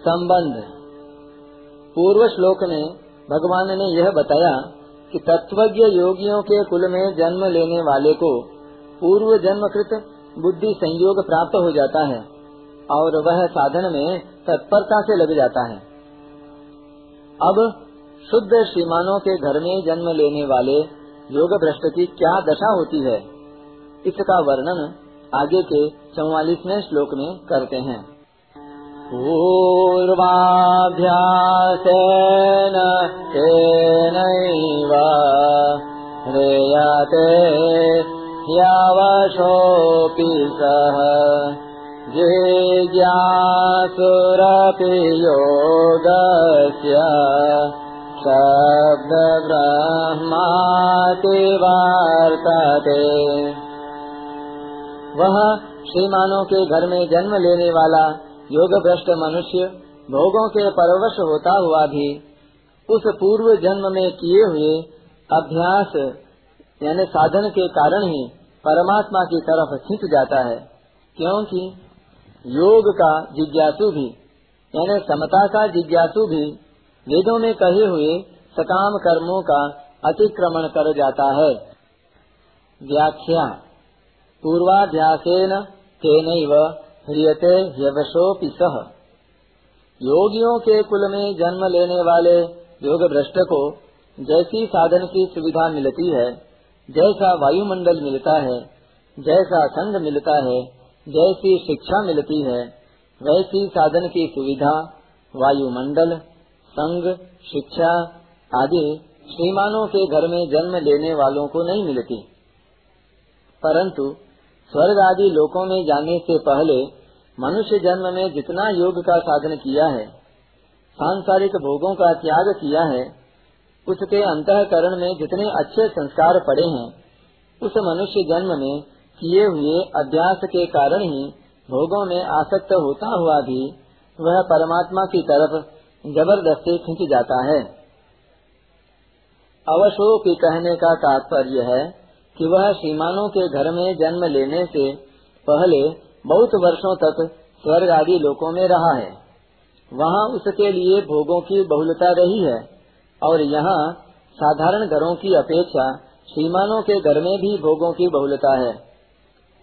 संबंध। पूर्व श्लोक में भगवान ने यह बताया कि तत्वज्ञ योगियों के कुल में जन्म लेने वाले को पूर्व जन्मकृत बुद्धि संयोग प्राप्त हो जाता है और वह साधन में तत्परता से लग जाता है। अब शुद्ध श्रीमानों के घर में जन्म लेने वाले योग भ्रष्ट की क्या दशा होती है, इसका वर्णन आगे के चौवालीसवें श्लोक में करते हैं। पूर्वाभ्यासेन तेनैव ह्रियते ह्यवशोऽपि सः जिज्ञासुरपि योगस्य शब्दब्रह्माति वर्तते वह श्रीमानों के घर में जन्म लेने वाला योग भ्रष्ट मनुष्य भोगों के परवश होता हुआ भी उस पूर्व जन्म में किए हुए अभ्यास, यानी साधन के कारण ही परमात्मा की तरफ़ खिंच जाता है। क्योंकि योग का जिज्ञासु भी, यानी समता का जिज्ञासु भी वेदों में कहे हुए सकाम कर्मों का अतिक्रमण कर जाता है। व्याख्या। पूर्वाध्यासेन तेनैव ह्रियते ह्यवशोपि सह योगियों के कुल में जन्म लेने वाले योग भ्रष्ट को जैसी साधन की सुविधा मिलती है, जैसा वायुमंडल मिलता है, जैसा संग मिलता है, जैसी शिक्षा मिलती है, वैसी साधन की सुविधा, वायुमंडल संग शिक्षा आदि श्रीमानों के घर में जन्म लेने वालों को नहीं मिलती। परंतु स्वर्ग आदि लोकों में जाने से पहले मनुष्य जन्म में जितना योग का साधन किया है, सांसारिक भोगों का त्याग किया है, उसके अंतकरण में जितने अच्छे संस्कार पड़े हैं, उस मनुष्य जन्म में किए हुए अभ्यास के कारण ही भोगों में आसक्त होता हुआ भी वह परमात्मा की तरफ़ ज़बरदस्ती खींच जाता है। अवशो के कहने का तात्पर्य है कि वह श्रीमानों के घर में जन्म लेने से पहले बहुत वर्षों तक स्वर्ग आदि लोकों में रहा है। वहाँ उसके लिए भोगों की बहुलता रही है और यहाँ साधारण घरों की अपेक्षा श्रीमानों के घर में भी भोगों की बहुलता है।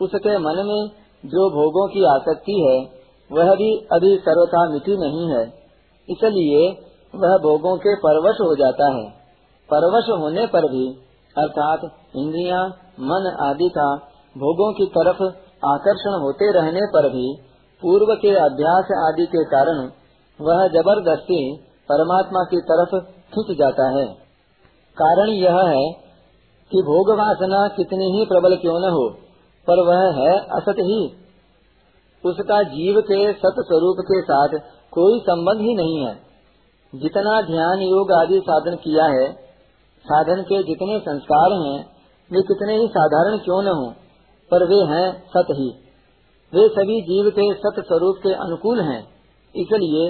उसके मन में जो भोगों की आसक्ति है, वह भी अभी सर्वथा मिटी नहीं है। इसलिए वह भोगों के परवश हो जाता है। परवश होने पर भी अर्थात इंद्रिया, मन आदि का भोगों की तरफ़ आकर्षण होते रहने पर भी पूर्व के अभ्यास आदि के कारण वह ज़बरदस्ती परमात्मा की तरफ़ खिंच जाता है। कारण यह है कि भोग वासना कितनी ही प्रबल क्यों न हो, पर वह है असत ही। उसका जीव के सत स्वरूप के साथ कोई संबंध ही नहीं है। जितना ध्यान योग आदि साधन किया है साधन के जितने संस्कार हैं, वे कितने ही साधारण क्यों न हों, पर वे हैं सत ही। वे सभी जीव के सत स्वरूप के अनुकूल हैं, इसलिए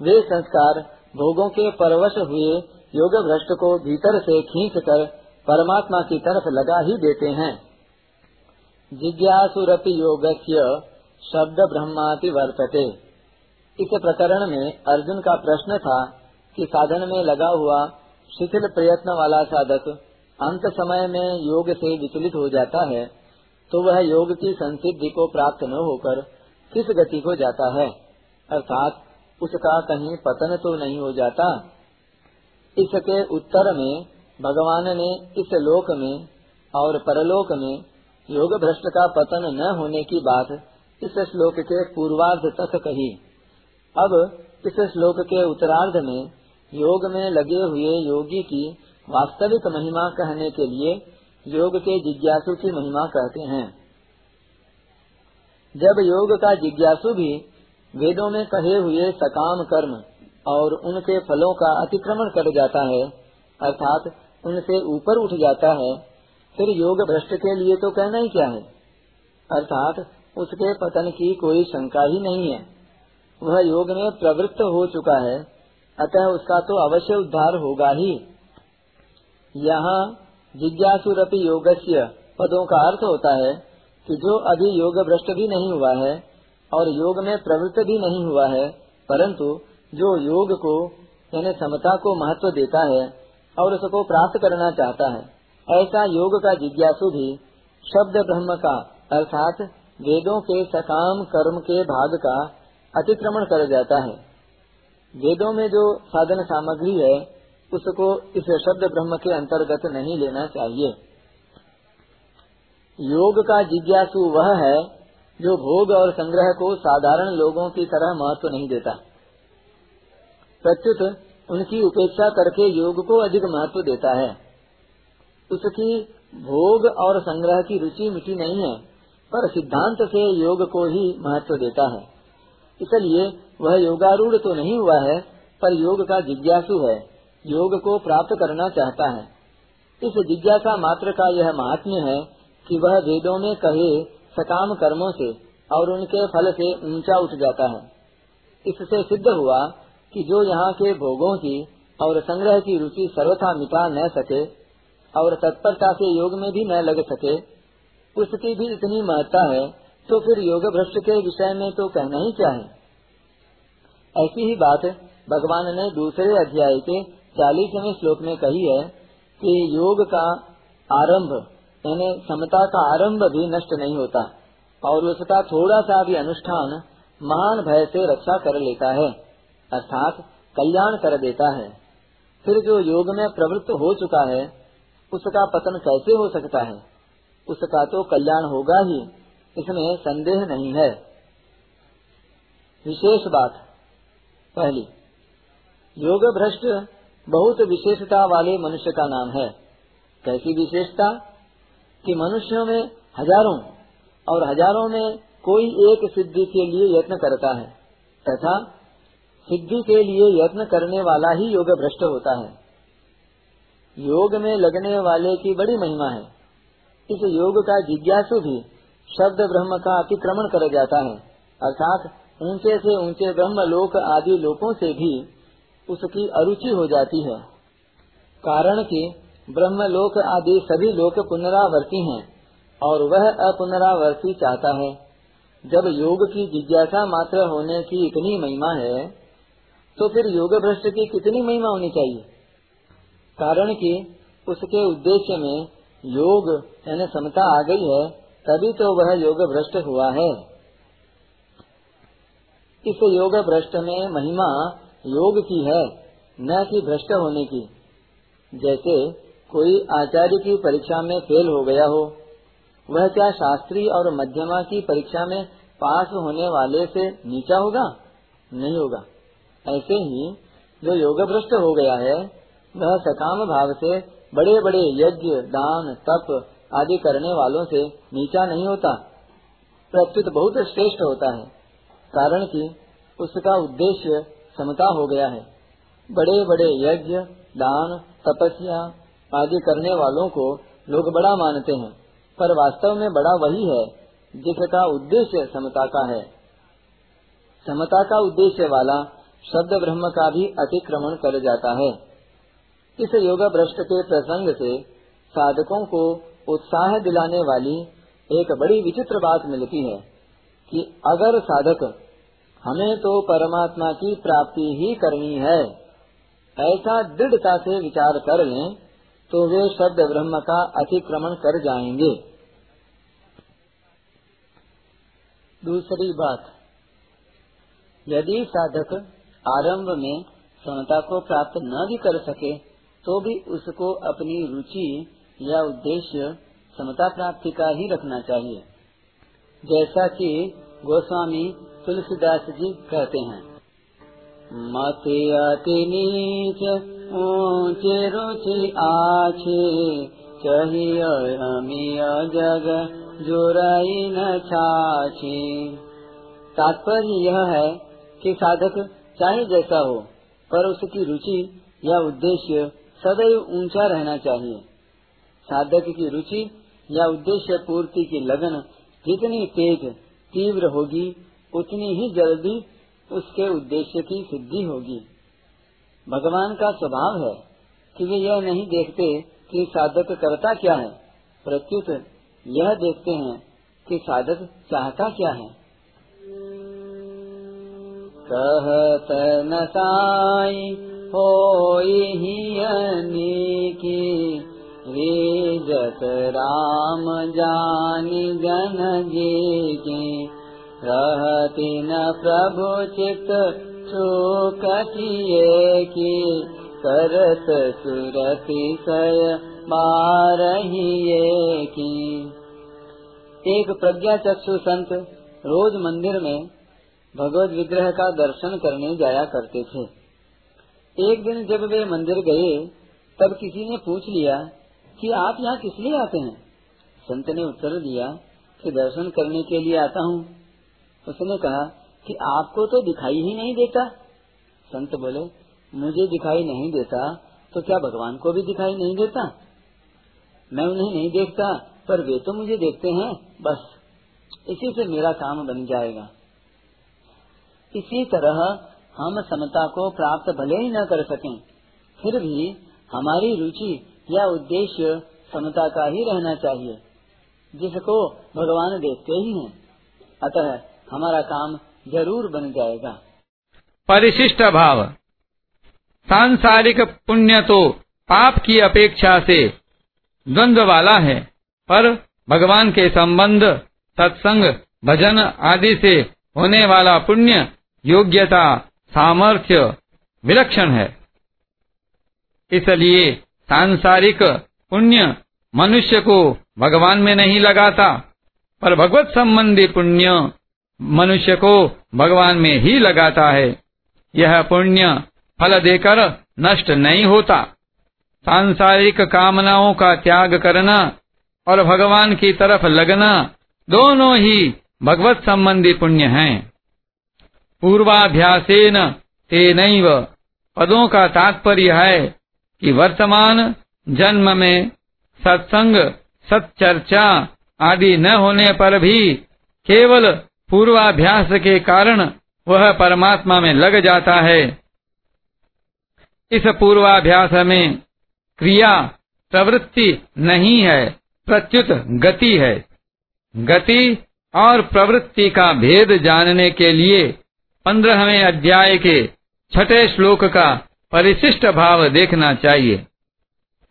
वे संस्कार भोगों के परवश हुए योग भ्रष्ट को भीतर से खींच कर परमात्मा की तरफ़ लगा ही देते हैं। जिज्ञासुरपि योग शब्द ब्रह्माति वर्तते। इस प्रकरण में अर्जुन का प्रश्न था कि साधन में लगा हुआ शिथिल प्रयत्न वाला साधक अंत समय में योग से विचलित हो जाता है तो वह योग की संसिद्धि को प्राप्त न होकर किस गति को जाता है? अर्थात उसका कहीं पतन तो नहीं हो जाता। इसके उत्तर में भगवान ने इस लोक में और परलोक में योग भ्रष्ट का पतन न होने की बात इस श्लोक के पूर्वार्ध तक कही। अब इस श्लोक के उत्तरार्ध में योग में लगे हुए योगी की वास्तविक महिमा कहने के लिए योग के जिज्ञासु की महिमा कहते हैं। जब योग का जिज्ञासु भी वेदों में कहे हुए सकाम कर्म और उनके फलों का अतिक्रमण कर जाता है, अर्थात उनसे ऊपर उठ जाता है, फिर योग भ्रष्ट के लिए तो कहना ही क्या है? अर्थात उसके पतन की कोई शंका ही नहीं है। वह योग में प्रवृत्त हो चुका है अतः उसका तो अवश्य उद्धार होगा ही। यहाँ जिज्ञासुरपि योगस्य पदों का अर्थ होता है कि जो अभी योग भ्रष्ट भी नहीं हुआ है और योग में प्रवृत्त भी नहीं हुआ है, परंतु जो योग को, यानी समता को महत्व देता है और उसको प्राप्त करना चाहता है, ऐसा योग का जिज्ञासु भी शब्द ब्रह्म का, अर्थात वेदों के सकाम कर्म के भाग का अतिक्रमण कर जाता है। वेदों में जो साधन सामग्री है, उसको इस शब्द ब्रह्म के अंतर्गत नहीं लेना चाहिए। योग का जिज्ञासु वह है, जो भोग और संग्रह को साधारण लोगों की तरह महत्व नहीं देता। प्रत्युत, उनकी उपेक्षा करके योग को अधिक महत्व देता है। उसकी भोग और संग्रह की रुचि मिटी नहीं है, पर सिद्धांत से योग को ही महत्व देता है। इसलिए वह योगारूढ़ तो नहीं हुआ है, पर योग का जिज्ञासु है, योग को प्राप्त करना चाहता है। इस जिज्ञासा मात्र का यह महात्म्य है कि वह वेदों में कहे सकाम कर्मों से और उनके फल से ऊँचा उठ जाता है। इससे सिद्ध हुआ कि जो यहाँ के भोगों की और संग्रह की रुचि सर्वथा मिटा न सके और तत्परता से योग में भी न लग सके, उसकी भी इतनी महत्ता है तो फिर योग भ्रष्ट के विषय में तो कहना ही क्या है? ऐसी ही बात भगवान ने दूसरे अध्याय के चालीसवें श्लोक में कही है कि योग का आरंभ, यानी समता का आरंभ भी नष्ट नहीं होता। और उसका थोड़ा सा भी अनुष्ठान महान भय से रक्षा कर लेता है, अर्थात कल्याण कर देता है। फिर जो योग में प्रवृत्त हो चुका है, उसका पतन कैसे हो सकता है? उसका तो कल्याण होगा ही। इसमें संदेह नहीं है। विशेष बात, पहली योग भ्रष्ट बहुत विशेषता वाले मनुष्य का नाम है। कैसी विशेषता? कि मनुष्यों में हज़ारों और हज़ारों में कोई एक सिद्धि के लिए यत्न करता है, तथा सिद्धि के लिए यत्न करने वाला ही योग भ्रष्ट होता है। योग में लगने वाले की बड़ी महिमा है। इस योग का जिज्ञासु भी शब्द ब्रह्म का अतिक्रमण कर जाता है। अर्थात ऊँचे से ऊँचे ब्रह्म लोक आदि लोकों से भी उसकी अरुचि हो जाती है। कारण कि ब्रह्म लोक आदि सभी लोक पुनरावर्ती हैं और वह अपुनरावर्ती चाहता है। जब योग की जिज्ञासा मात्र होने की इतनी महिमा है तो फिर योग भ्रष्ट की कितनी महिमा होनी चाहिए? कारण कि उसके उद्देश्य में योग यानी समता आ गई है तभी तो वह योग भ्रष्ट हुआ है। इस योग भ्रष्ट में महिमा योग की है, न कि भ्रष्ट होने की। जैसे कोई आचार्य की परीक्षा में फेल हो गया हो, वह क्या शास्त्री और मध्यमा की परीक्षा में पास होने वाले से नीचा होगा? नहीं होगा। ऐसे ही जो योग भ्रष्ट हो गया है, वह सकाम भाव से बड़े बड़े यज्ञ, दान, तप आदि करने वालों से नीचा नहीं होता। प्रत्युत बहुत श्रेष्ठ होता है, कारण कि उसका उद्देश्य समता हो गया है। बड़े बड़े यज्ञ, दान, तपस्या आदि करने वालों को लोग बड़ा मानते हैं, पर वास्तव में बड़ा वही है, जिसका उद्देश्य समता का है। समता का उद्देश्य वाला शब्द ब्रह्म का भी अतिक्रमण कर जाता है। इस योग भ्रष्ट के प्रसंग से साधकों को उत्साह दिलाने वाली एक बड़ी विचित्र बात मिलती है कि अगर साधक, हमें तो परमात्मा की प्राप्ति ही करनी है, ऐसा दृढ़ता से विचार कर लें तो वे शब्द ब्रह्म का अतिक्रमण कर जाएँगे। दूसरी बात, यदि साधक आरंभ में समता को प्राप्त न भी कर सके तो भी उसको अपनी रुचि या उद्देश्य समता प्राप्ति का ही रखना चाहिए। जैसा कि गोस्वामी तुलसीदास जी कहते हैं, मत अति नीच, ऊँचे रुचि आछे, चाहिए जग जोराई न छाछे। तात्पर्य यह है कि साधक चाहे जैसा हो, पर उसकी रुचि या उद्देश्य सदैव ऊँचा रहना चाहिए। साधक की रुचि या उद्देश्य पूर्ति की लगन जितनी तेज, तीव्र होगी, उतनी ही जल्दी उसके उद्देश्य की सिद्धि होगी। भगवान का स्वभाव है कि वे यह नहीं देखते कि साधक करता क्या है। प्रत्युत यह देखते हैं कि साधक चाहता क्या है। कहत न साई हो की जत राम जानी जन जी की रहती न प्रभु चित सुकटिए की। करत सुरति सय बारहिए की। एक प्रज्ञा चक्षु संत रोज मंदिर में भगवत विग्रह का दर्शन करने जाया करते थे। एक दिन जब वे मंदिर गए, तब किसी ने पूछ लिया कि आप यहाँ किस लिए आते हैं? संत ने उत्तर दिया कि दर्शन करने के लिए आता हूँ। उसने कहा कि आपको तो दिखाई ही नहीं देता। संत बोले, मुझे दिखाई नहीं देता तो क्या भगवान को भी दिखाई नहीं देता? मैं उन्हें नहीं देखता, पर वे तो मुझे देखते हैं, बस। इसी से मेरा काम बन जाएगा। इसी तरह हम समता को प्राप्त भले ही न कर सकें, फिर भी हमारी रुचि या उद्देश्य समता का ही रहना चाहिए, जिसको भगवान देखते ही हैं। अतः हमारा काम ज़रूर बन जाएगा। परिशिष्ट भाव। सांसारिक पुण्य तो पाप की अपेक्षा से द्वंद्व वाला है, पर भगवान के संबंध, सत्संग, भजन आदि से होने वाला पुण्य, योग्यता, सामर्थ्य, विलक्षण है। इसलिए सांसारिक पुण्य मनुष्य को भगवान में नहीं लगाता, पर भगवत संबंधी पुण्य मनुष्य को भगवान में ही लगाता है। यह पुण्य फल देकर नष्ट नहीं होता। सांसारिक कामनाओं का त्याग करना और भगवान की तरफ़ लगना दोनों ही भगवत संबंधी पुण्य हैं। पूर्वाभ्यासेन तेनैव पदों का तात्पर्य है कि वर्तमान जन्म में सत्संग सच्चर्चा आदि न होने पर भी केवल पूर्वाभ्यास के कारण वह परमात्मा में लग जाता है। इस पूर्वाभ्यास में क्रिया प्रवृत्ति नहीं है, प्रत्युत गति है। गति और प्रवृत्ति का भेद जानने के लिए पंद्रहवें अध्याय के छठे श्लोक का परिशिष्ट भाव देखना चाहिए।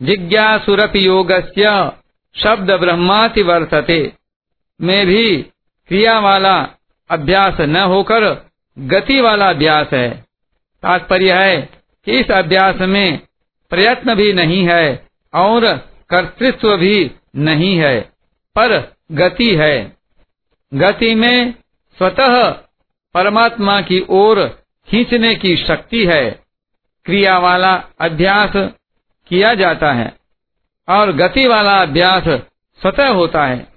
जिज्ञासुरप योग शब्द ब्रह्माति वर्तते। में भी क्रिया वाला अभ्यास न होकर गति वाला अभ्यास है। तात्पर्य है कि इस अभ्यास में प्रयत्न भी नहीं है और कर्तृत्व भी नहीं है, पर गति है। गति में स्वतः परमात्मा की ओर खींचने की शक्ति है। क्रिया वाला अभ्यास किया जाता है और गति वाला अभ्यास स्वतः होता है।